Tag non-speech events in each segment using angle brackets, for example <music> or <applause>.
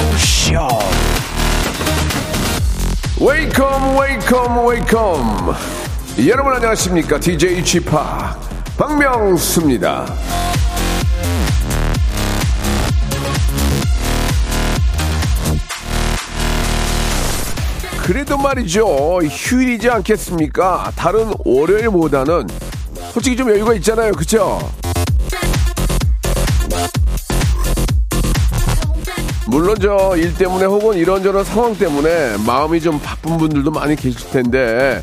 Show. Welcome Welcome Welcome 여러분 안녕하십니까? DJ 지파 박명수입니다. 그래도 말이죠 휴일이지 않겠습니까? 다른 월요일보다는 솔직히 좀 여유가 있잖아요. 그쵸 물론 저 일 때문에 혹은 이런저런 상황 때문에 마음이 좀 바쁜 분들도 많이 계실 텐데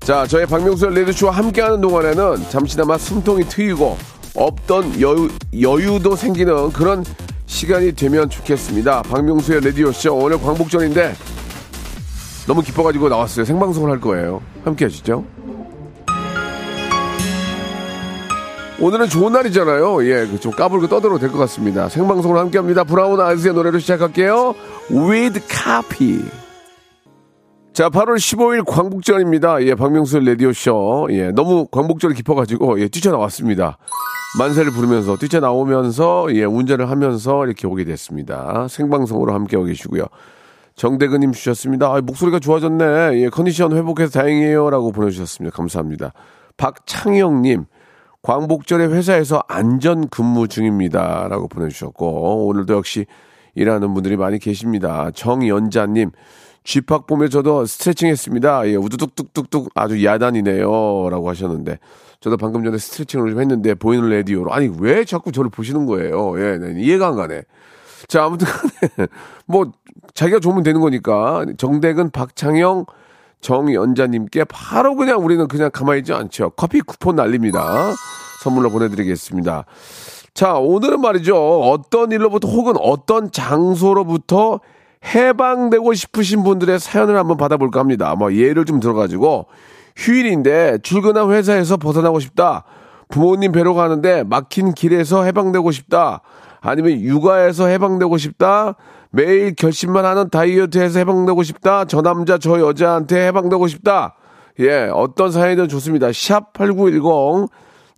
자 저희 박명수의 레드쇼와 함께하는 동안에는 잠시나마 숨통이 트이고 없던 여유, 여유도 생기는 그런 시간이 되면 좋겠습니다. 박명수의 레디오쇼 오늘 광복절인데 너무 기뻐가지고 나왔어요. 생방송을 할 거예요. 함께 하시죠 오늘은 좋은 날이잖아요. 예, 그좀 까불고 떠들어도 될 것 같습니다. 생방송을 함께 합니다. 브라운 아이스의 노래로 시작할게요. With Coffee. 자, 8월 15일 광복절입니다. 예, 박명수 라디오쇼. 예, 너무 광복절이 깊어가지고, 예, 뛰쳐나왔습니다. 만세를 부르면서, 뛰쳐나오면서, 예, 운전을 하면서 이렇게 오게 됐습니다. 생방송으로 함께 오 계시고요. 정대근님 주셨습니다. 아, 목소리가 좋아졌네. 예, 컨디션 회복해서 다행이에요. 라고 보내주셨습니다. 감사합니다. 박창영님, 광복절에 회사에서 안전 근무 중입니다. 라고 보내주셨고, 오늘도 역시 일하는 분들이 많이 계십니다. 정연자님, 쥐팍 보며 저도 스트레칭 했습니다. 예, 우두둑뚝뚝뚝 아주 야단이네요. 라고 하셨는데, 저도 방금 전에 스트레칭을 좀 했는데, 보이는 라디오로. 아니, 왜 자꾸 저를 보시는 거예요? 예, 네, 이해가 안 가네. 자, 아무튼 간에, <laughs> 뭐, 자기가 좋으면 되는 거니까, 정대근, 박창영, 정연자님께 바로 그냥 우리는 그냥 가만히 있지 않죠. 커피 쿠폰 날립니다. 선물로 보내드리겠습니다. 자, 오늘은 말이죠. 어떤 일로부터 혹은 어떤 장소로부터 해방되고 싶으신 분들의 사연을 한번 받아볼까 합니다. 뭐 예를 좀 들어가지고 휴일인데 출근한 회사에서 벗어나고 싶다. 부모님 뵈러 가는데 막힌 길에서 해방되고 싶다. 아니면 육아에서 해방되고 싶다. 매일 결심만 하는 다이어트에서 해방되고 싶다. 저 남자 저 여자한테 해방되고 싶다. 예, 어떤 사연이든 좋습니다. 샵 8910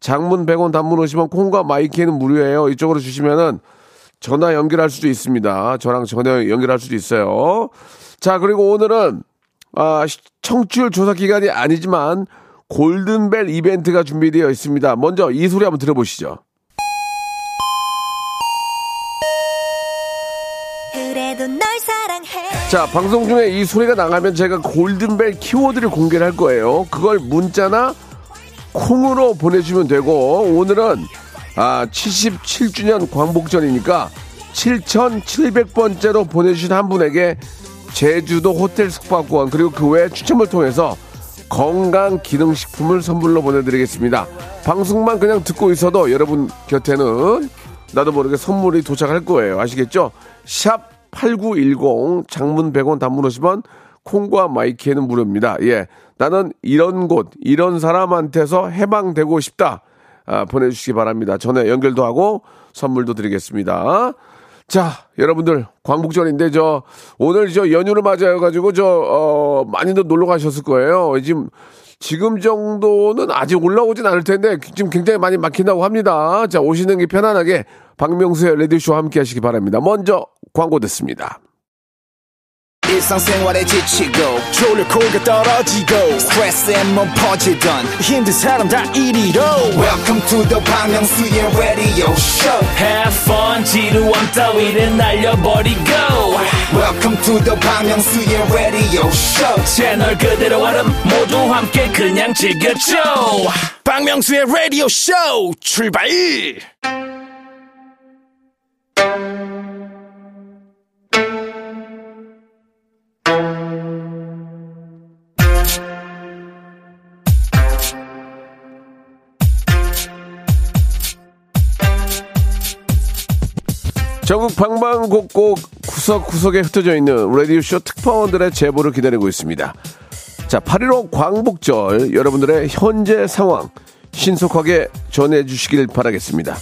장문 100원 단문 오시면 콩과 마이키에는 무료예요. 이쪽으로 주시면은 전화 연결할 수도 있습니다. 저랑 전화 연결할 수도 있어요. 자, 그리고 오늘은 아, 청취율 조사 기간이 아니지만 골든벨 이벤트가 준비되어 있습니다. 먼저 이 소리 한번 들어보시죠. 자, 방송 중에 이 소리가 나가면 제가 골든벨 키워드를 공개를 할 거예요. 그걸 문자나 콩으로 보내주면 되고, 오늘은 아, 77주년 광복절이니까 7,700번째로 보내주신 한 분에게 제주도 호텔 숙박권 그리고 그 외 추첨을 통해서 건강 기능식품을 선물로 보내드리겠습니다. 방송만 그냥 듣고 있어도 여러분 곁에는 나도 모르게 선물이 도착할 거예요. 아시겠죠? 샵 8910 장문 100원 단문 50원 콩과 마이키에는 무료입니다. 예. 나는 이런 곳, 이런 사람한테서 해방되고 싶다. 아, 보내주시기 바랍니다. 전에 연결도 하고 선물도 드리겠습니다. 자, 여러분들, 광복절인데, 저, 오늘 저 연휴를 맞아가지고, 저, 어, 많이들 놀러 가셨을 거예요. 지금, 지금 정도는 아직 올라오진 않을 텐데, 지금 굉장히 많이 막힌다고 합니다. 자, 오시는 게 편안하게 박명수의 레디쇼와 함께 하시기 바랍니다. 먼저 광고 듣습니다. 일상생활에 지치고, 졸려 코가 떨어지고, 스트레스에 몸 퍼지던, 힘든 사람 다 이리로. welcome to the Bang Myung-soo's radio show Have fun 지루함 따위를 날려버리고 welcome to the Bang Myung-soo's radio show 채널 그대로 얼음 모두 함께 그냥 즐겨줘 박명수의 라디오 쇼 출발! 전국 방방곡곡 구석구석에 흩어져 있는 라디오쇼 특파원들의 제보를 기다리고 있습니다. 자, 8.15 광복절 여러분들의 현재 상황 신속하게 전해주시길 바라겠습니다.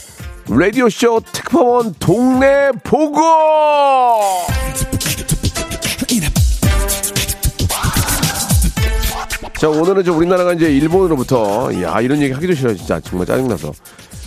라디오쇼 특파원 동네 보고! 자, 오늘은 좀 우리나라가 이제 일본으로부터, 야, 이런 얘기 하기도 싫어요. 진짜. 정말 짜증나서.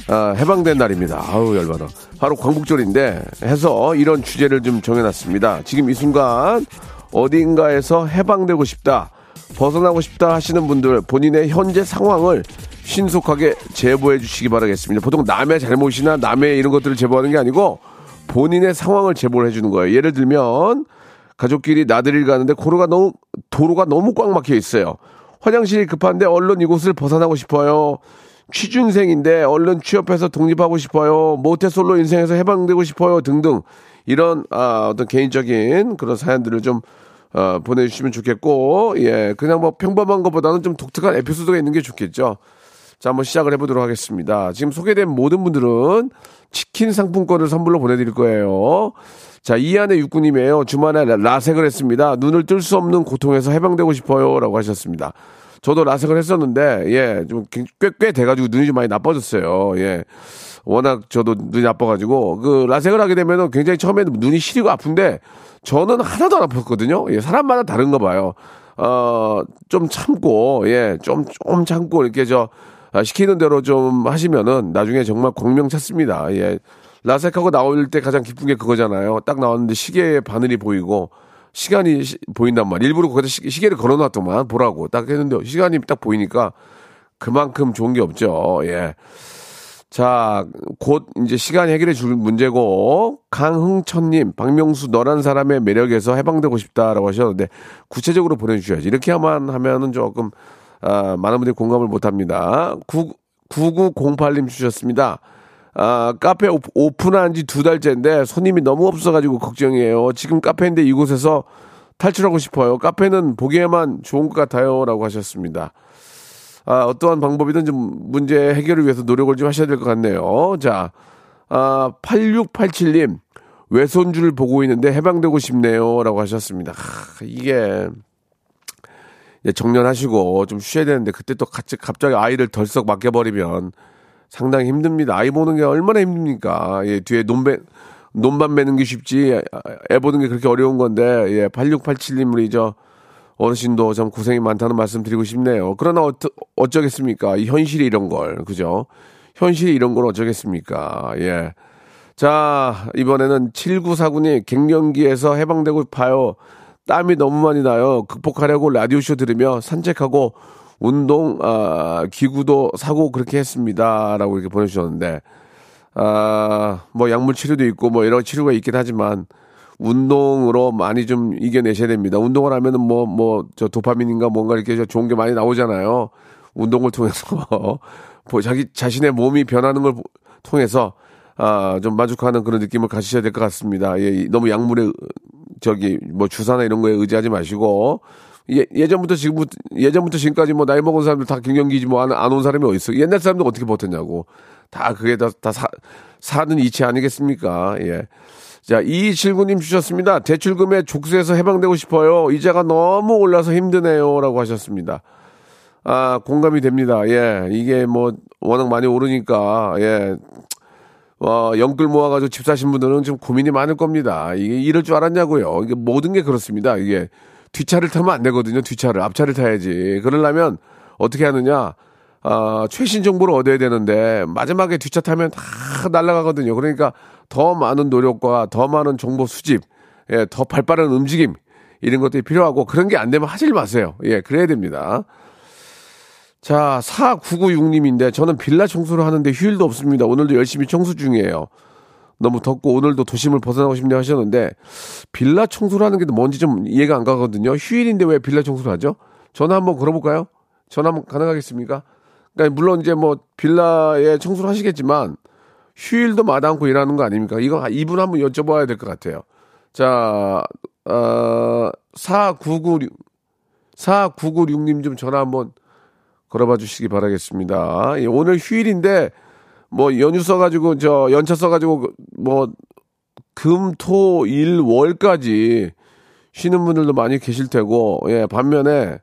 아, 해방된 날입니다. 아우, 열받아. 바로 광복절인데, 해서 이런 주제를 좀 정해놨습니다. 지금 이 순간, 어딘가에서 해방되고 싶다, 벗어나고 싶다 하시는 분들, 본인의 현재 상황을 신속하게 제보해 주시기 바라겠습니다. 보통 남의 잘못이나 남의 이런 것들을 제보하는 게 아니고, 본인의 상황을 제보를 해주는 거예요. 예를 들면, 가족끼리 나들이를 가는데 도로가 너무 도로가 너무 꽉 막혀 있어요. 화장실이 급한데 얼른 이곳을 벗어나고 싶어요. 취준생인데 얼른 취업해서 독립하고 싶어요. 모태솔로 인생에서 해방되고 싶어요. 등등 이런 아, 어떤 개인적인 그런 사연들을 좀 어, 보내주시면 좋겠고 예 그냥 뭐 평범한 것보다는 좀 독특한 에피소드가 있는 게 좋겠죠. 자 한번 시작을 해보도록 하겠습니다. 지금 소개된 모든 분들은 치킨 상품권을 선물로 보내드릴 거예요. 자, 이안의 육군님이에요. 주말에 라섹을 했습니다. 눈을 뜰 수 없는 고통에서 해방되고 싶어요. 라고 하셨습니다. 저도 라섹을 했었는데, 예, 좀 꽤, 꽤 돼가지고 눈이 좀 많이 나빠졌어요. 예. 워낙 저도 눈이 나빠가지고, 그 라섹을 하게 되면은 굉장히 처음에는 눈이 시리고 아픈데, 저는 하나도 안 아팠거든요. 예, 사람마다 다른가 봐요. 어, 좀 참고, 예, 좀, 좀 참고, 이렇게 저, 아, 시키는 대로 좀 하시면은 나중에 정말 공명 찾습니다. 예. 라섹하고 나올 때 가장 기쁜 게 그거잖아요. 딱 나왔는데 시계에 바늘이 보이고 시간이 시, 보인단 말이야. 일부러 거기다 시, 계를 걸어놨더만 보라고 딱 했는데 시간이 딱 보이니까 그만큼 좋은 게 없죠. 예. 자, 곧 이제 시간이 해결해 줄 문제고, 강흥천님, 박명수 너란 사람의 매력에서 해방되고 싶다라고 하셨는데, 구체적으로 보내주셔야지. 이렇게 하만 하면은 조금, 아, 많은 분들이 공감을 못 합니다. 9908님 주셨습니다. 아, 카페 오픈한 지 두 달째인데 손님이 너무 없어가지고 걱정이에요. 지금 카페인데 이곳에서 탈출하고 싶어요. 카페는 보기에만 좋은 것 같아요. 라고 하셨습니다. 아, 어떠한 방법이든 좀 문제 해결을 위해서 노력을 좀 하셔야 될 것 같네요. 자, 아, 8687님, 외손주를 보고 있는데 해방되고 싶네요. 라고 하셨습니다. 아, 이게, 정년하시고 좀 쉬어야 되는데 그때 또 같이 갑자기 아이를 덜썩 맡겨버리면 상당히 힘듭니다. 아이 보는 게 얼마나 힘듭니까? 예, 뒤에 논배, 논반 매는 게 쉽지, 애 보는 게 그렇게 어려운 건데, 예, 8687님 우리 저, 어르신도 참 고생이 많다는 말씀 드리고 싶네요. 그러나 어쩌, 어쩌겠습니까? 이 현실이 이런 걸, 그죠? 현실이 이런 걸 어쩌겠습니까? 예. 자, 이번에는 7949님 갱년기에서 해방되고 봐요. 땀이 너무 많이 나요. 극복하려고 라디오쇼 들으며 산책하고 운동 아, 기구도 사고 그렇게 했습니다라고 이렇게 보내주셨는데 아, 뭐 약물 치료도 있고 뭐 여러 치료가 있긴 하지만 운동으로 많이 좀 이겨내셔야 됩니다. 운동을 하면은 뭐 뭐 저 도파민인가 뭔가 이렇게 좋은 게 많이 나오잖아요. 운동을 통해서 <laughs> 뭐 자기 자신의 몸이 변하는 걸 통해서 아, 좀 만족하는 그런 느낌을 가지셔야 될 것 같습니다. 예, 너무 약물에 저기 뭐 주사나 이런 거에 의지하지 마시고 예, 예전부터 지금부터, 예전부터 지금까지 뭐 나이 먹은 사람들 다 갱년기지 뭐 안 온 사람이 어디 있어. 옛날 사람들 어떻게 버텼냐고. 다 그게 다, 다 사, 사는 이치 아니겠습니까? 예. 자, 이칠구님 주셨습니다. 대출금에 족쇄에서 해방되고 싶어요. 이자가 너무 올라서 힘드네요. 라고 하셨습니다. 아, 공감이 됩니다. 예. 이게 뭐, 워낙 많이 오르니까, 예. 어, 영끌 모아가지고 집 사신 분들은 좀 고민이 많을 겁니다. 이게 이럴 줄 알았냐고요. 이게 모든 게 그렇습니다. 이게 뒷차를 타면 안 되거든요. 뒷차를 앞차를 타야지. 그러려면 어떻게 하느냐? 아, 최신 정보를 얻어야 되는데 마지막에 뒷차 타면 다 날아가거든요. 그러니까 더 많은 노력과 더 많은 정보 수집, 예, 더 발빠른 움직임 이런 것들이 필요하고 그런 게 안 되면 하질 마세요. 예, 그래야 됩니다. 자, 4996님인데 저는 빌라 청소를 하는데 휴일도 없습니다. 오늘도 열심히 청소 중이에요. 너무 덥고 오늘도 도심을 벗어나고 싶네요 하셨는데 빌라 청소를 하는 게 뭔지 좀 이해가 안 가거든요. 휴일인데 왜 빌라 청소를 하죠? 전화 한번 걸어볼까요? 전화 한번 가능하겠습니까? 그러니까 물론 이제 뭐 빌라에 청소를 하시겠지만 휴일도 마다않고 일하는 거 아닙니까? 이거 이분 한번 여쭤봐야 될 것 같아요. 자, 어, 4996, 4996님 좀 전화 한번 걸어봐 주시기 바라겠습니다. 예, 오늘 휴일인데 뭐 연휴 써가지고 저 연차 써가지고 뭐 금, 토, 일, 월까지 쉬는 분들도 많이 계실 테고 예 반면에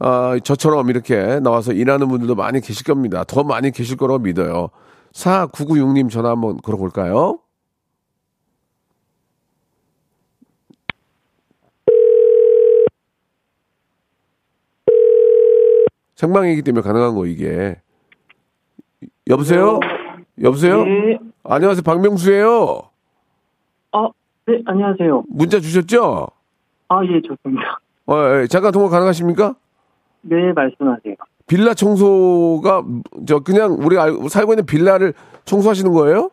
아 저처럼 이렇게 나와서 일하는 분들도 많이 계실 겁니다. 더 많이 계실 거라고 믿어요. 4996님 전화 한번 걸어볼까요? 생방이기 때문에 가능한 거 이게. 여보세요? 여보세요? 네. 안녕하세요. 박명수예요. 아, 네, 안녕하세요. 문자 주셨죠? 아, 예, 좋습니다. 어, 예, 잠깐 통화 가능하십니까? 네, 말씀하세요. 빌라 청소가 저 그냥 우리 가 살고 있는 빌라를 청소하시는 거예요?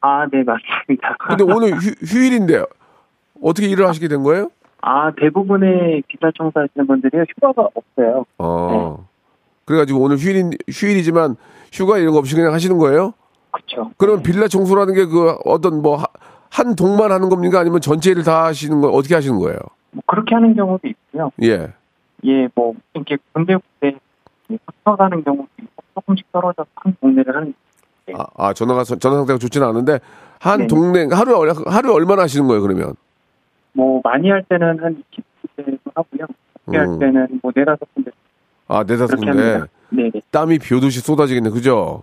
아, 네, 맞습니다. 근데 오늘 휴, <laughs> 휴일인데 어떻게 일을 하시게 된 거예요? 아, 대부분의 기타 청소하시는 분들이 휴가가 없어요. 어. 그래가지고 오늘 휴일인 휴일이지만 휴가 이런 거 없이 그냥 하시는 거예요? 그쵸. 그러면 빌라 청소라는 게 그 어떤 뭐 한 동만 하는 겁니까? 아니면 전체 일을 다 하시는 거 어떻게 하시는 거예요? 뭐 그렇게 하는 경우도 있고요. 예. 예, 뭐, 이렇게 군대 때 붙어가는 경우도 있고, 조금씩 떨어져서 한 동네를 하는, 아, 아 전화가 전화 상태가 좋지는 않은데 한 네. 동네 하루에 얼- 하루에 얼마나 하시는 거예요? 그러면? 뭐, 많이 할 때는 한 20군데도 하고요. 적게 할 음. 때는 뭐, 네다섯 아 네다섯 군데. 네, 네. 땀이 비 오듯이 쏟아지겠네, 그죠?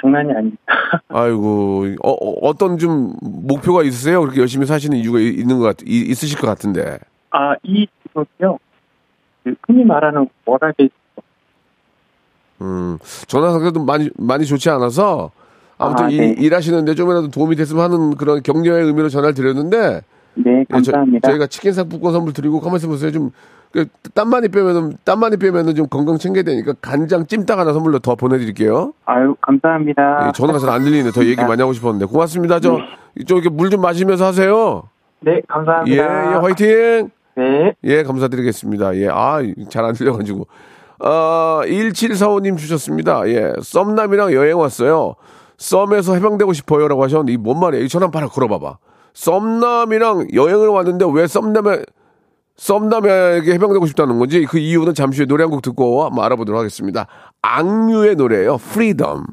장난이 아닙니다. <laughs> 아이고 어, 떤좀 목표가 있으세요? 그렇게 열심히 사시는 이유가 이- 있는 것 같, 이- 있으실 것 같은데. 아, 이 직업이요. 그 흔히 말하는 워라벨 음, 전화 상태도 많이, 많이 좋지 않아서, 아무튼 아, 이- 네. 일 하시는데 좀이라도 도움이 됐으면 하는 그런 격려의 의미로 전화를 드렸는데, 네, 예, 저, 감사합니다. 저희가 치킨 상품권 선물 드리고, 가만히 있어 보세요. 좀, 그, 땀 많이 빼면은, 땀 많이 빼면은 좀 건강 챙겨야 되니까 간장 찜닭 하나 선물로 더 보내드릴게요. 아유, 감사합니다. 예, 전화가 잘 안 들리네. 더 얘기 많이 하고 싶었는데. 고맙습니다. 저, 좀 이렇게 물좀 마시면서 하세요. 네, 예, 감사합니다. 예, 화이팅! 네. 예, 감사드리겠습니다. 예, 아, 잘 안 들려가지고. 어, 1745님 주셨습니다. 예, 썸남이랑 여행 왔어요. 썸에서 해방되고 싶어요. 라고 하셨는데, 이 뭔 말이에요? 이 전화 바로 걸어봐봐. 썸남이랑 여행을 왔는데 왜 썸남에, 썸남에게 해방되고 싶다는 건지 그 이유는 잠시 후에 노래 한 곡 듣고 알아보도록 하겠습니다. 악뮤의 노래예요. Freedom.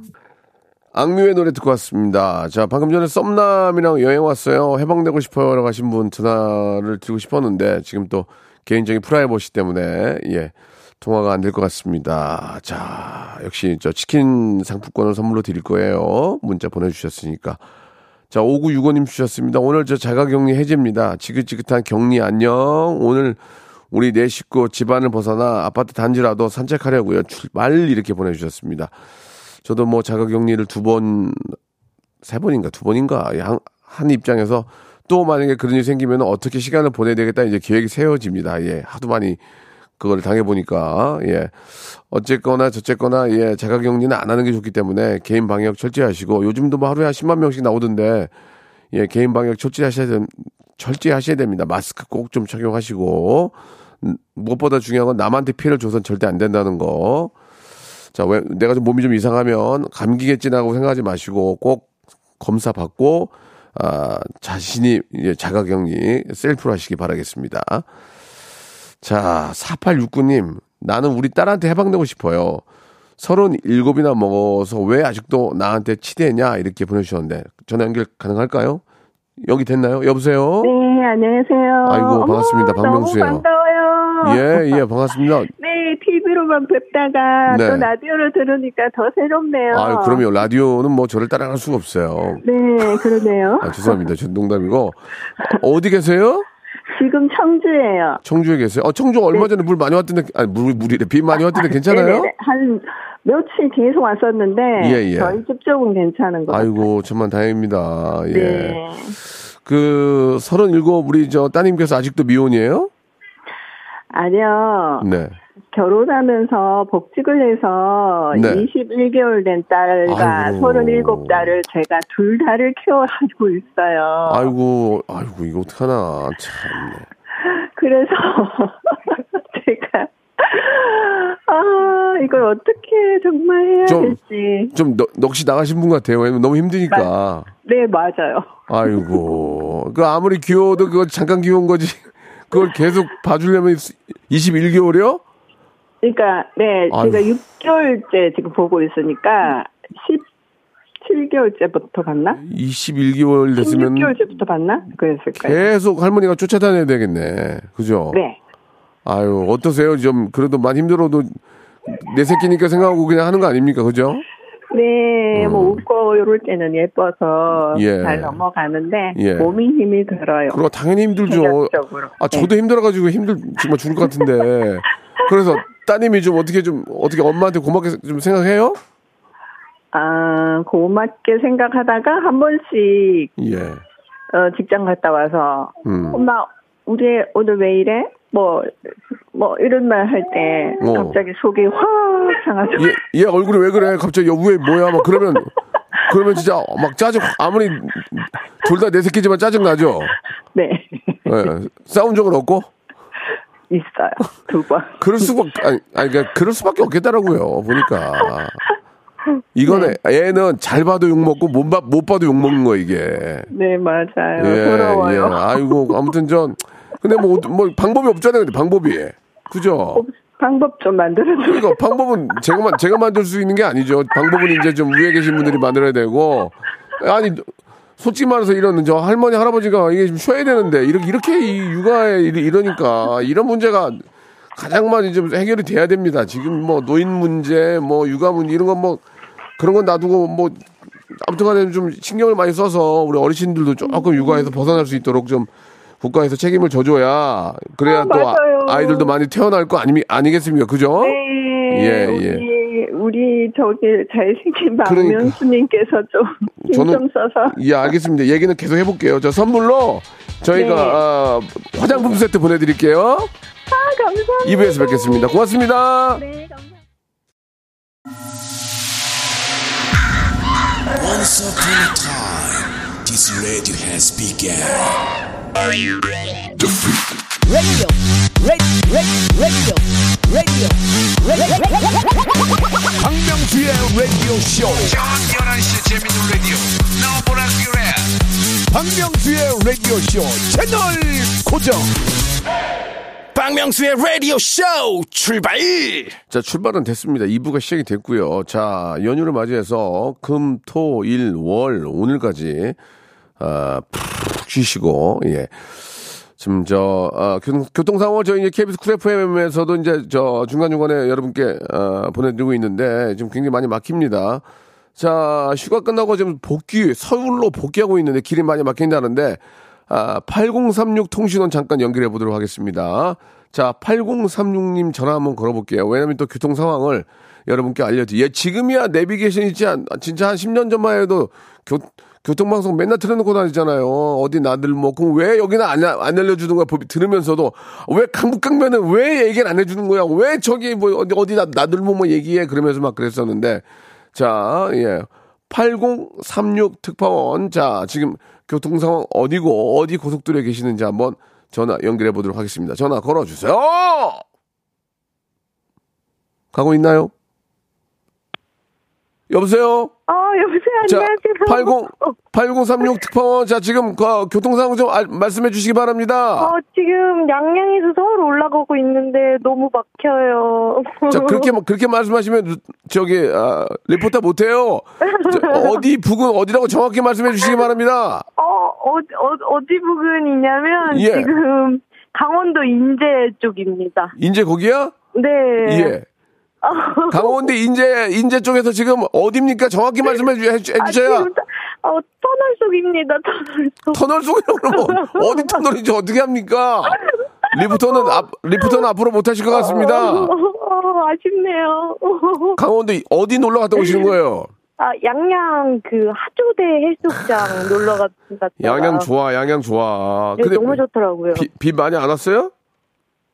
악뮤의 노래 듣고 왔습니다. 자, 방금 전에 썸남이랑 여행 왔어요. 해방되고 싶어요. 라고 하신 분 전화를 드리고 싶었는데, 지금 또 개인적인 프라이버시 때문에, 예, 통화가 안 될 것 같습니다. 자, 역시 저 치킨 상품권을 선물로 드릴 거예요. 문자 보내주셨으니까. 자, 5965님 주셨습니다. 오늘 저 자가격리 해제입니다. 지긋지긋한 격리 안녕. 오늘 우리 네 식구 집안을 벗어나 아파트 단지라도 산책하려고요. 출발 이렇게 보내주셨습니다. 저도 뭐 자가격리를 두 번, 세 번인가 두 번인가 한, 한 입장에서 또 만약에 그런 일이 생기면 어떻게 시간을 보내야 되겠다 이제 계획이 세워집니다. 예. 하도 많이 그걸 당해보니까, 예. 어쨌거나 저쨌거나, 예. 자가격리는 안 하는 게 좋기 때문에 개인 방역 철저히 하시고 요즘도 뭐 하루에 한 10만 명씩 나오던데, 예. 개인 방역 철저히 하셔야 됩, 철저히 하셔야 됩니다. 마스크 꼭 좀 착용하시고, 음, 무엇보다 중요한 건 남한테 피해를 줘선 절대 안 된다는 거. 자, 왜, 내가 좀 몸이 좀 이상하면 감기겠지라고 생각하지 마시고 꼭 검사 받고, 아, 자신이 이제 자가격리 셀프로 하시기 바라겠습니다. 자, 4869님, 나는 우리 딸한테 해방되고 싶어요. 37이나 먹어서 왜 아직도 나한테 치대냐? 이렇게 보내주셨는데, 전화 연결 가능할까요? 여기 됐나요? 여보세요? 네, 안녕하세요. 아이고, 반갑습니다. 박명수예요. 너무 반가워요. 예, 예, 반갑습니다. <laughs> 네, TV로만 뵙다가 네. 또 라디오로 들으니까 더 새롭네요. 아유, 그럼요. 라디오는 뭐 저를 따라갈 수가 없어요. 네, 그러네요. 아, 죄송합니다. 저 농담이고. 어, 어디 계세요? 지금 청주예요. 청주에 계세요? 어, 청주 얼마 전에 물 많이 왔던데, 아니, 물, 물이래. 비 많이 왔던데 괜찮아요? 네. 네네네. 한 며칠 계속 왔었는데 예, 예. 저희 집 쪽은 괜찮은 것 같아요. 아이고, 정말 다행입니다. 예. 네. 그, 37, 우리 저 따님께서 아직도 미혼이에요? 아니요. 네. 결혼하면서 복직을 해서 네. 21개월 된 딸과 아이고. 37딸을 제가 둘 다를 키워가지고 있어요. 아이고, 아이고, 이거 어떡하나. 참네. 그래서 <laughs> 제가 아 이걸 어떻게 정말 해야 좀- 될지 좀 넋, 넋이 나가신 분 같아요. 너무 힘드니까. 네 맞아요 아이고. 그 아무리 귀여워도 그거 잠깐 귀여운 거지. 그걸 계속 봐주려면 21개월이요? 그러니까 네 아유. 제가 6개월째 지금 보고 있으니까 17개월째부터 봤나 21개월 됐으면 16개월째부터 봤나 그랬을 거예요 계속 할머니가 쫓아다녀야 되겠네. 그죠? 네 아유, 어떠세요? 좀, 그래도 많이 힘들어도 내 새끼니까 생각하고 그냥 하는 거 아닙니까? 그죠? 네, 뭐 웃고 이럴 때는 예뻐서 음. 예. 잘 넘어가는데 예. 몸이 힘이 들어요. 그리고 당연히 힘들죠. 체력적으로. 아, 저도 힘들어가지고 힘들, 정말 죽을 것 같은데. 그래서 따님이 좀 어떻게 좀 어떻게 엄마한테 고맙게 좀 생각해요? 아, 고맙게 생각하다가 한 번씩 예. 어, 직장 갔다 와서 음. 엄마 우리 오늘 왜 이래? 뭐, 뭐 이런 말 할 때 어. 갑자기 속이 확 상하죠. 얘, 얘 얼굴이 왜 그래? 갑자기 여우에 뭐야? 막 그러면 그러면 진짜 막 짜증 아무리 둘 다 내 새끼지만 짜증 나죠. 네, 예. 싸운 적은 없고 있어요 두 번. <laughs> 그럴 수밖 아니, 아니 그러니까 그럴 수밖에 없겠다라고요. 보니까 이거는 애는 잘 봐도 욕 먹고 못, 봐, 못 봐도 욕 먹는 거 이게. 네 맞아요. 예, 부러워요. 예. 아이고 아무튼 전 근데 뭐, 어떠- 뭐 방법이 없잖아요. 근데 방법이 그죠? 방법 좀 만들어줘. 그러니까 방법은 제가 만 제가 만들 수 있는 게 아니죠. 방법은 이제 좀 위에 계신 분들이 만들어야 되고 아니 솔직히 말해서 이런 저 할머니 할아버지가 이게 좀 쉬어야 되는데 이렇게 이렇게 이 육아에 이러- 이러니까 이런 문제가 가장 많이 좀 해결이 돼야 됩니다. 지금 뭐 노인 문제, 뭐 육아 문제 이런 건 뭐 그런 건 놔두고 뭐 아무튼간에 좀 신경을 많이 써서 우리 어르신들도 조금 육아에서 벗어날 수 있도록 좀 국가에서 책임을 져줘야 그래야 아, 또 맞아요. 아, 이들도 많이 태어날 거 아니, 아니겠습니까? 그죠? 네, 예, 우리, 우리 저기 잘생긴 그러니까. 박명수님께서 좀힘좀 저는- 써서 예, 알겠습니다. 얘기는 계속 해볼게요. 저 선물로 저희가 네. 아, 화장품 세트 보내드릴게요. 아 감사합니다. 2부에서 뵙겠습니다. 고맙습니다. 네, 감사합니다. Once upon a time, this radio has begun. radio, radio, radio, radio, radio. 박명수의 라디오 쇼. 저녁 11시 재밌는 라디오 너보라 그래 박명수의 라디오 쇼 채널 고정. 박명수의 라디오 쇼 출발! 자, 출발은 됐습니다. 2부가 시작이 됐고요. 자, 연휴를 맞이해서 금, 토, 일, 월, 오늘까지, 아, 푹 쉬시고, 예. 지금 저, 아, 교통, 상황을 저희 이제 KBS 쿨 FM에서도 이제 저 중간 중간에 여러분께, 아, 보내드리고 있는데, 지금 굉장히 많이 막힙니다. 자, 휴가 끝나고 지금 복귀, 서울로 복귀하고 있는데 길이 많이 막힌다는데, 아, 8036 통신원 잠깐 연결해 보도록 하겠습니다. 자, 8036님 전화 한번 걸어볼게요. 왜냐면 또 교통 상황을 여러분께 알려드리. 예, 지금이야 내비게이션 있지 않, 진짜 한 10년 전만 해도 교, 교통방송 맨날 틀어놓고 다니잖아요. 어디 나들 뭐, 그럼 왜 여기는 안, 안 알려주는 거야? 법- 들으면서도. 왜 강북강변은 왜 얘기를 안 해주는 거야? 왜 저기 뭐, 어디, 어디 나, 나들뭐 뭐 얘기해? 그러면서 막 그랬었는데. 자, 예. 8036 특파원. 자, 지금 교통 상황 어디고, 어디 고속도로에 계시는지 한번 전화 연결해 보도록 하겠습니다. 전화 걸어 주세요! 가고 있나요? 여보세요? 아 여보세요 자, 안녕하세요. 80, 8036 특파원. 자, 지금 그 교통 상황 좀 알- 말씀해 주시기 바랍니다. 어, 지금 양양에서 서울 올라가고 있는데 너무 막혀요. 자, 그렇게, 그렇게 말씀하시면, 누- 저기, 아, 리포터 못해요. 저, 어디, 북은 어디라고 정확히 말씀해 주시기 바랍니다. 어, 어, 어, 어디 부근이냐면 예. 지금 강원도 인제 쪽입니다. 인제 거기야? 네. 예. 강원도 인제, 인제 쪽에서 지금 어딥니까? 정확히 말씀해 주, 해, 주- 아, 해주셔야. 타- 어, 터널 속입니다. 터널 속. 터널 속이라고 그러면 <laughs> 어디 터널인지 어떻게 합니까? 리프터는 앞, 리프터는 앞으로 못 하실 것 같습니다. 어, 어, 아쉽네요. 강원도 이- 어디 놀러 갔다 오시는 거예요? 아, 양양 그 하조대 해수욕장 놀러 갔다. 양양 좋아, 양양 좋아. 네, 너무 좋더라고요. 비, 비 많이 안 왔어요?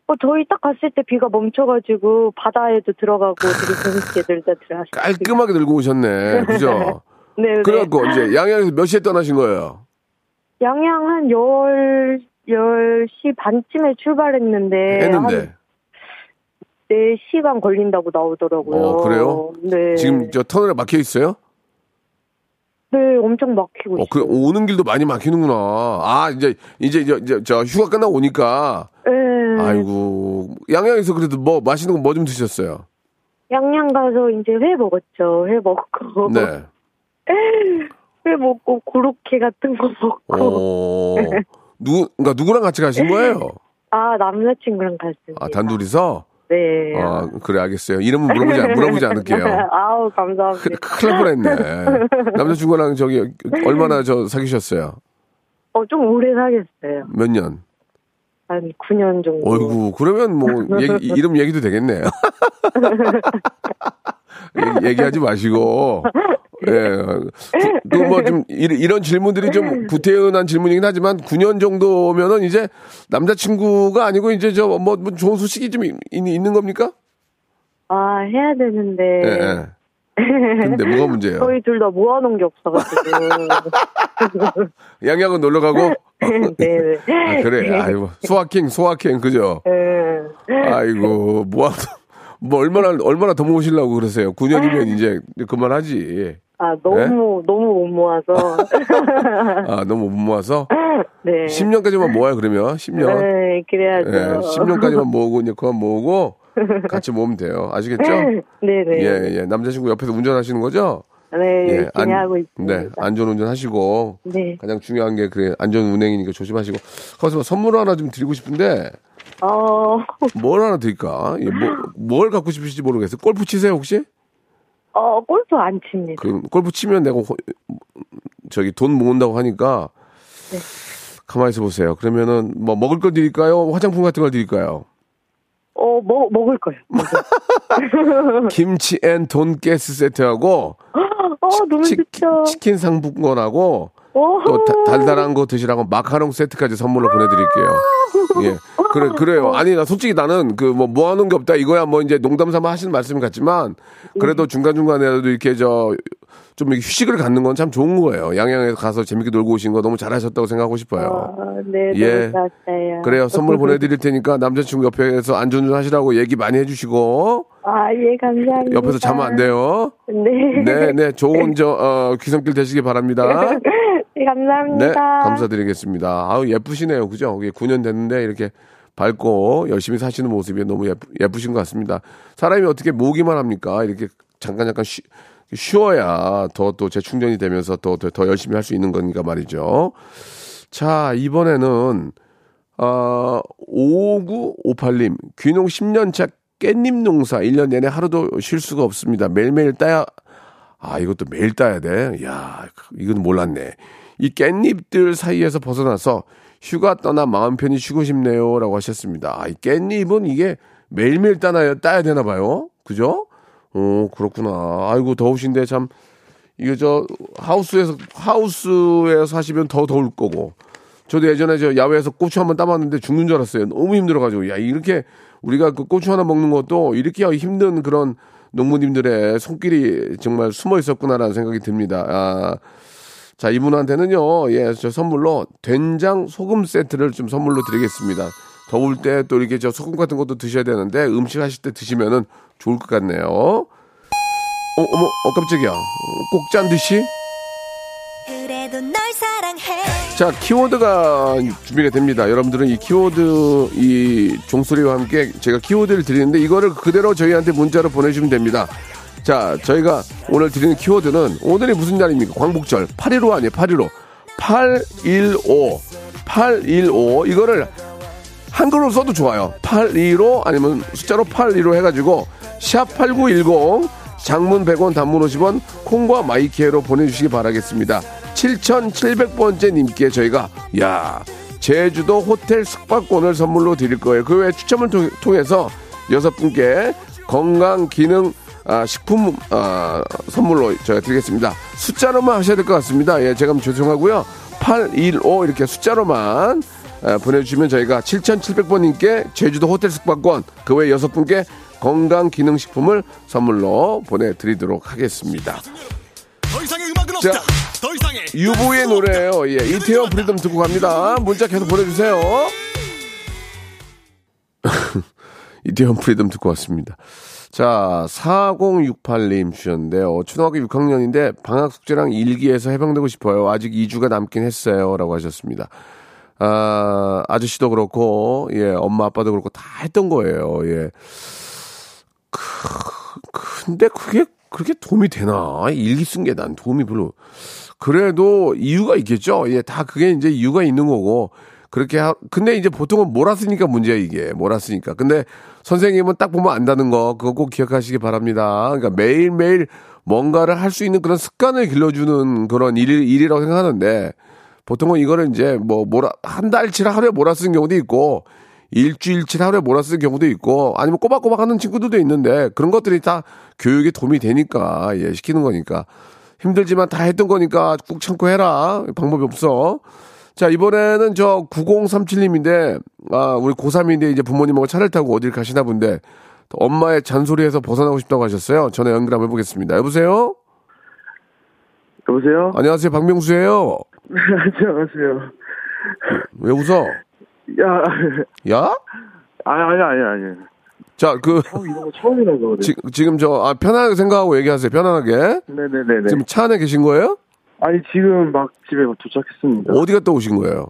어, 저희 딱 갔을 때 비가 멈춰가지고 바다에도 들어가고 되게 재밌게 놀다 들어왔어요. 깔끔하게 들고 오셨네. 그죠? <laughs> 네, 네. 그래갖고 이제 양양에서 몇 시에 떠나신 거예요? 양양 한 10, 10시 반쯤에 출발했는데. 했는데. 한 4시간 걸린다고 나오더라고요. 어, 그래요? 네. 지금 저 터널에 막혀 있어요? 네, 엄청 막히고 어, 그 있어요. 오는 길도 많이 막히는구나. 아, 이제 이제 이제, 이제 저 휴가 끝나고 오니까 네. 아이고 양양에서 그래도 뭐 맛있는 거 뭐 좀 드셨어요? 양양 가서 이제 회 먹었죠. 회 먹고. 네. <laughs> 회 먹고 고로케 같은 거 먹고. 어. 누구 그러니까 누구랑 같이 가신 거예요? <laughs> 아, 남자친구랑 갔습니다. 아, 단둘이서? 네. 아, 그래 알겠어요. 이름은 물어보지 않- 물어보지 않을게요. <laughs> 아우, 감사합니다. 큰일 날 뻔했네. 남자친구랑 저기 얼마나 저 사귀셨어요? 어, 좀 오래 사귀었어요. 몇 년? 한 9년 정도. 어이구, 그러면 뭐 얘기, <laughs> 이름 얘기도 되겠네요. <laughs> 얘기- 얘기하지 마시고. 예. 또뭐좀 이런 질문들이 좀 구태연한 질문이긴 하지만 9년 정도면은 이제 남자친구가 아니고 이제 저 뭐 좋은 소식이 좀 있, 있는 겁니까? 아, 해야 되는데. 예. 예. 근데 뭐가 <laughs> 문제예요? 저희 둘 다 모아놓은 게 없어가지고. <laughs> 양양은 놀러 가고 네네. <laughs> 아, 그래. 아이고 소확행 소확행 그죠? 네. 아이고 뭐, 뭐 얼마나 얼마나 더 모으시려고 그러세요? 9년이면 이제 그만하지. 아, 너무, 너무 못 모아서. 아 너무 못 모아서 네. 10년까지만 모아요 그러면 10년. 네, 그래야죠. 예, 10년까지만 모으고 이제 그만 모으고 <laughs> 같이 모으면 돼요. 아시겠죠? 네 네. <laughs> 예, 예. 남자친구 옆에서 운전하시는 거죠? 네, 예, 열심히 하고 있습니다. 네, 안전 운전하시고 네. 가장 중요한 게 그래 안전 운행이니까 조심하시고. 거기서 선물 하나 좀 드리고 싶은데 어, <laughs> 뭘 하나 드릴까? 예, 뭐, 뭘 갖고 싶으실지 모르겠어요. 골프 치세요 혹시? 어, 골프 안 칩니다. 그 골프 치면 내가 호- 저기 돈 모은다고 하니까 네. 가만히 있어 보세요. 그러면은 뭐 먹을 걸 드릴까요? 화장품 같은 걸 드릴까요? 어, 먹, 먹을 거예요. <laughs> 김치 and 돈가스 세트하고 <gasps> 어, 너무 치, 좋죠. 치킨 상품권하고 오, 또 다- 달달한 거 드시라고 마카롱 세트까지 선물로 보내드릴게요. <laughs> 예. 그래, 그래요. 아니, 나 솔직히 나는 그뭐 모아놓은 게 없다 이거야 뭐 이제 농담 삼아 하시는 말씀 같지만 그래도 중간중간에라도 이렇게 저 좀 휴식을 갖는 건 참 좋은 거예요. 양양에 가서 재밌게 놀고 오신 거 너무 잘하셨다고 생각하고 싶어요. 어, 네, 예. 좋았어요. 그래요. 선물 보내드릴 테니까 남자친구 옆에서 안전운전 하시라고 얘기 많이 해주시고 아, 예, 감사합니다. 옆에서 자면 안 돼요. 네. 네, 네. 좋은 저, 어, 귀성길 되시기 바랍니다. <laughs> 네, 감사합니다. 네, 감사드리겠습니다. 아우, 예쁘시네요. 그죠? 이게 9년 됐는데 이렇게 밝고 열심히 사시는 모습이 너무 예쁘, 예쁘신 것 같습니다. 사람이 어떻게 모으기만 합니까? 이렇게 잠깐 잠깐 쉬, 쉬어야 더 또 재충전이 되면서 더, 더, 더 열심히 할 수 있는 거니까 말이죠. 자, 이번에는, 어, 5958님, 귀농 10년차 깻잎 농사 1년 내내 하루도 쉴 수가 없습니다. 매일매일 따야, 아, 이것도 매일 따야 돼? 야, 이건 몰랐네. 이 깻잎들 사이에서 벗어나서 휴가 떠나 마음 편히 쉬고 싶네요. 라고 하셨습니다. 아, 이 깻잎은 이게 매일매일 따나요? 따야 되나 봐요? 그죠? 오, 그렇구나. 아이고, 더우신데 참, 이게 저, 하우스에서, 하우스에 사시면 더 더울 거고. 저도 예전에 저 야외에서 고추 한번 따봤는데 죽는 줄 알았어요. 너무 힘들어가지고. 야, 이렇게 우리가 그 고추 하나 먹는 것도 이렇게 힘든 그런 농부님들의 손길이 정말 숨어 있었구나라는 생각이 듭니다. 아, 자, 이분한테는요, 예, 저 선물로 된장 소금 세트를 좀 선물로 드리겠습니다. 더울 때 또 이렇게 저 소금 같은 것도 드셔야 되는데 음식 하실 때 드시면은 좋을 것 같네요. 어, 어머, 어, 깜짝이야. 꼭짠 듯이? 그래도 널 사랑해 자, 키워드가 준비가 됩니다. 여러분들은 이 키워드, 이 종소리와 함께 제가 키워드를 드리는데 이거를 그대로 저희한테 문자로 보내주시면 됩니다. 자, 저희가 오늘 드리는 키워드는 오늘이 무슨 날입니까? 광복절. 815 아니에요, 815. 815. 815. 이거를 한글로 써도 좋아요. 815 아니면 숫자로 815 해가지고 샵 8910 장문 100원 단문 50원 콩과 마이키에로 보내주시기 바라겠습니다. 7700번째 님께 저희가 야 제주도 호텔 숙박권을 선물로 드릴 거예요. 그 외에 추첨을 통- 통해서 여섯 분께 건강 기능 아, 식품 아, 선물로 저희가 드리겠습니다. 숫자로만 하셔야 될 것 같습니다. 예, 제가 죄송하고요. 815 이렇게 숫자로만 에, 보내주시면 저희가 7,700번님께 제주도 호텔 숙박권 그 외 여섯 분께 건강 기능 식품을 선물로 보내드리도록 하겠습니다. 더 이상의 음악은 자, 없다. 더 이상의 UV의 노래예요. 예, 이태원 Freedom 듣고 갑니다. 문자 계속 보내주세요. <laughs> 이태원 Freedom 듣고 왔습니다. 자, 4068님 주셨는데요. 초등학교 6학년인데 방학 숙제랑 일기에서 해방되고 싶어요. 아직 2주가 남긴 했어요. 라고 하셨습니다. 아, 아저씨도 그렇고, 예, 엄마 아빠도 그렇고 다 했던 거예요. 예. 그, 근데 그게 그렇게 도움이 되나? 일기 쓴 게 난 도움이 별로. 그래도 이유가 있겠죠? 예, 다 그게 이제 이유가 있는 거고. 그렇게 하, 근데 이제 보통은 몰았으니까 문제야, 이게. 몰았으니까. 근데 선생님은 딱 보면 안다는 거, 그거 꼭 기억하시기 바랍니다. 그러니까 매일매일 뭔가를 할 수 있는 그런 습관을 길러주는 그런 일, 일이라고 생각하는데, 보통은 이거를 이제 뭐, 몰아, 한 달치를 하루에 몰아 쓰는 경우도 있고, 일주일치 하루에 몰아 쓰는 경우도 있고 아니면 꼬박꼬박 하는 친구들도 있는데 그런 것들이 다 교육에 도움이 되니까 예 시키는 거니까. 힘들지만 다 했던 거니까 꾹 참고 해라. 방법이 없어. 자 이번에는 저 9037님인데 아 우리 고3인데 이제 부모님하고 차를 타고 어딜 가시나 본데 엄마의 잔소리에서 벗어나고 싶다고 하셨어요. 전화 연결 한번 해보겠습니다. 여보세요? 여보세요? 안녕하세요. 박명수예요 안녕하세요. 왜 웃어 야, 야? 아니, 아니, 아니, 아니. 자, 그, 처음 이런 거 처음이라서. 지, 지금 저, 아, 편하게 생각하고 얘기하세요. 편안하게. 네네네네. 지금 차 안에 계신 거예요? 아니, 지금 막 집에 도착했습니다. 어디 갔다 오신 거예요?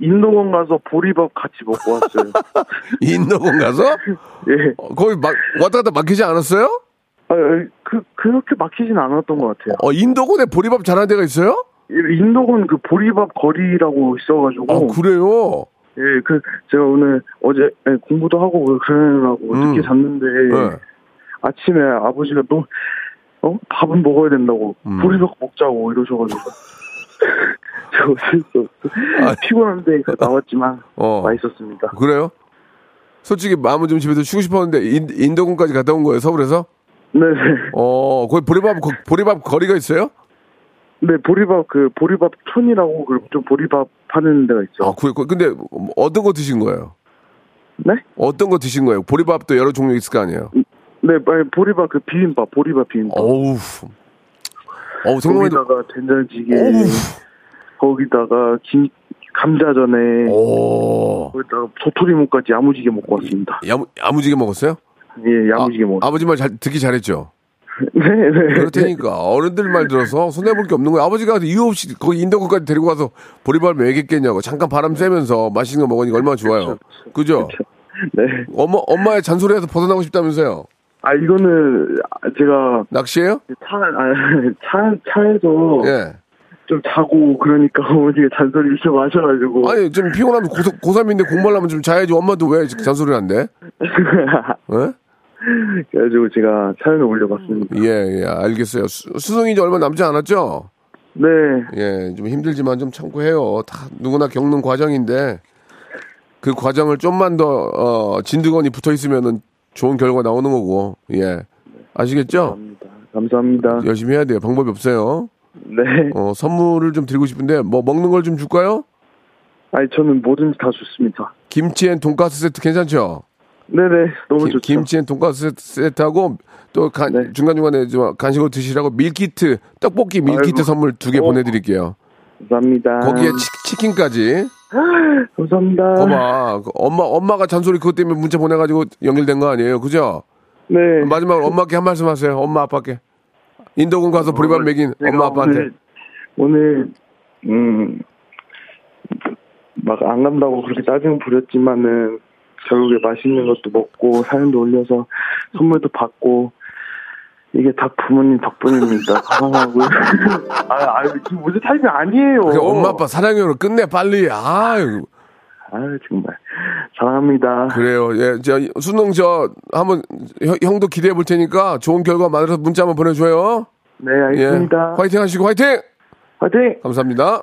인도공 가서 보리밥 같이 먹고 왔어요. <laughs> 인도공 가서? <laughs> 예. 어, 거기 막, 왔다 갔다 막히지 않았어요? 아, 그, 그렇게 막히진 않았던 것 같아요. 어, 인도군에 보리밥 잘하는 데가 있어요? 인도군 그 보리밥 거리라고 있어가지고. 아, 그래요? 예, 그, 제가 오늘 어제 예, 공부도 하고 그러느라고 음. 늦게 잤는데, 네. 아침에 아버지가 너, 어? 밥은 먹어야 된다고. 음. 보리밥 먹자고 이러셔가지고. 저 어쩔 수 없어. 아. 피곤한데 나왔지만 어. 맛있었습니다. 그래요? 솔직히 마음은 좀 집에서 쉬고 싶었는데, 인, 인도군까지 갔다 온 거예요, 서울에서? 네네. 어, 거기 보리밥, 거- 보리밥 거리가 있어요? 네, 보리밥, 그, 보리밥 촌이라고, 그, 좀 보리밥 파는 데가 있죠. 아, 그, 그- 근데 뭐 어떤 거 드신 거예요? 네? 어떤 거 드신 거예요? 보리밥도 여러 종류 있을 거 아니에요? 네, 아니, 보리밥, 그 비빔밥, 보리밥 비빔밥. 어우. 어우, 생각해도. 거기다가 된장찌개, 어우. 거기다가 김, 감자전에, 오. 거기다가 도토리묵까지 야무지게 먹고 왔습니다. 야무, 야무지게 먹었어요? 예, 야무지게 먹었어요. 아버지 말 잘, 듣기 잘했죠? <laughs> 네, 네. 그렇다니까. 어른들 말 들어서 손해볼 게 없는 거야. 아버지가 이유 없이 거기 인도군까지 데리고 가서 보리밥을 먹였겠냐고. 잠깐 바람 쐬면서 맛있는 거 먹으니까 얼마나 좋아요. 그죠? 네. 엄마, 엄마의 잔소리에서 벗어나고 싶다면서요? 아, 이거는, 제가, 낚시예요 차, 아, <laughs> 차, 차에서 예. 좀 자고, 그러니까 <laughs> 어머니가 잔소리를 좀 하셔가지고. 아니, 좀 피곤하면 고, 고3인데 공부하려면 좀 자야지. 엄마도 왜 잔소리를 안 돼? 예? <laughs> 그래가지고 제가 사연을 올려봤습니다. 예, 예, 알겠어요. 수, 수능이 이제 얼마 남지 않았죠? 네. 예, 좀 힘들지만 좀 참고 해요. 다 누구나 겪는 과정인데 그 과정을 좀만 더 어, 진득하니 붙어 있으면은 좋은 결과 나오는 거고. 예. 아시겠죠? 감사합니다. 열심히 해야 돼요. 방법이 없어요. 네. 어, 선물을 좀 드리고 싶은데 뭐 먹는 걸 좀 줄까요? 아니, 저는 뭐든지 다 좋습니다. 김치엔 돈가스 세트 괜찮죠? 네네, 너무 김- 좋죠. 김치엔 돈가스 세트- 세트하고 또 간- 네. 중간중간에 좀 간식으로 드시라고 밀키트, 떡볶이 밀키트 아이고. 선물 두개 어. 보내드릴게요. 감사합니다. 거기에 치, 킨까지 <gasps> 감사합니다. 거봐. 그 엄마, 엄마가 잔소리 그것 때문에 문자 보내가지고 연결된 거 아니에요. 그죠? 네. 마지막으로 엄마께 한 말씀 하세요. 엄마, 아빠께. 인도군 가서 보리밥 먹인 엄마, 아빠한테. 오늘, 오늘, 음, 막 안 간다고 그렇게 짜증 부렸지만은, 결국에 맛있는 것도 먹고, 사연도 올려서 선물도 받고, 이게 다 부모님 덕분입니다. <laughs> 감사하고요. 아, 아, 지금 무슨 타입이 아니에요. 그 엄마, 아빠 사랑해요. 끝내, 빨리. 아유. 아유, 정말. 사랑합니다. 그래요. 예, 저, 수능 저, 한번, 형, 형도 기대해 볼 테니까 좋은 결과 만들어서 문자 한번 보내줘요. 네, 알겠습니다. 예. 화이팅 하시고, 화이팅! 화이팅! 감사합니다.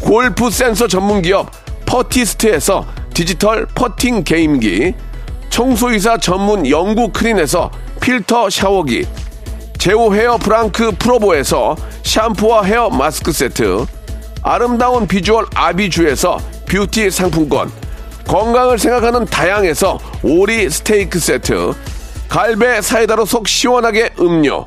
골프 센서 전문 기업 퍼티스트에서 디지털 퍼팅 게임기, 청소이사 전문 영구 크린에서 필터 샤워기, 제오 헤어 프랑크 프로보에서 샴푸와 헤어 마스크 세트, 아름다운 비주얼 아비주에서 뷰티 상품권, 건강을 생각하는 다양에서 오리 스테이크 세트, 갈배 사이다로 속 시원하게 음료,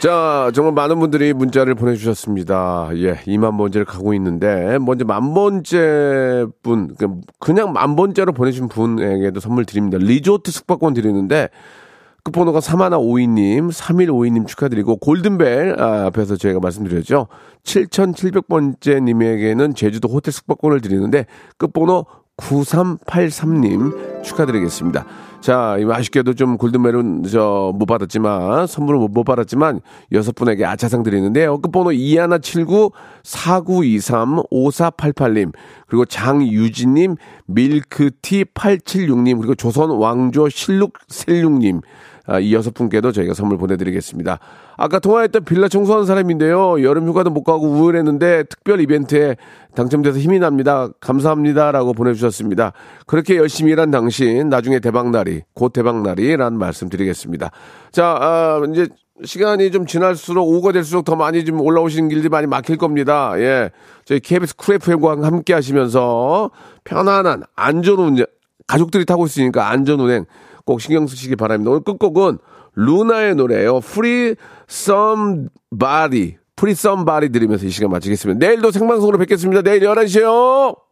자, 정말 많은 분들이 문자를 보내주셨습니다. 예, 2만 번째를 가고 있는데, 먼저 만 번째 분, 그냥- 그냥 만 번째로 보내주신 분에게도 선물 드립니다. 리조트 숙박권 드리는데, 끝번호가 3152님, 3152님 축하드리고, 골든벨 아, 앞에서 저희가 말씀드렸죠. 7700번째 님에게는 제주도 호텔 숙박권을 드리는데, 끝번호 9383님 축하드리겠습니다. 자, 이 아쉽게도 좀 골든벨은 저 못 받았지만 선물을 못, 못 받았지만 여섯 분에게 아차상 드리는데요. 끝번호 2179 4923 5488님 그리고 장유진 님 밀크티 876님 그리고 조선 왕조 실룩 셀육님 아, 이 여섯 분께도 저희가 선물 보내드리겠습니다. 아까 통화했던 빌라 청소하는 사람인데요. 여름 휴가도 못 가고 우울했는데 특별 이벤트에 당첨돼서 힘이 납니다. 감사합니다라고 보내주셨습니다. 그렇게 열심히 일한 당신 나중에 대박날이 곧 대박날이라는 말씀 드리겠습니다. 자 아, 이제 시간이 좀 지날수록 오후가 될수록 더 많이 좀 올라오시는 길들이 많이 막힐 겁니다. 예, 저희 KBS 쿨 FM과 함께 하시면서 편안한 안전 운전 가족들이 타고 있으니까 안전 운행 꼭 신경 쓰시기 바랍니다. 오늘 끝곡은 루나의 노래예요. Free Somebody. Free Somebody 들으면서 이 시간 마치겠습니다. 내일도 생방송으로 뵙겠습니다. 내일 11시에요.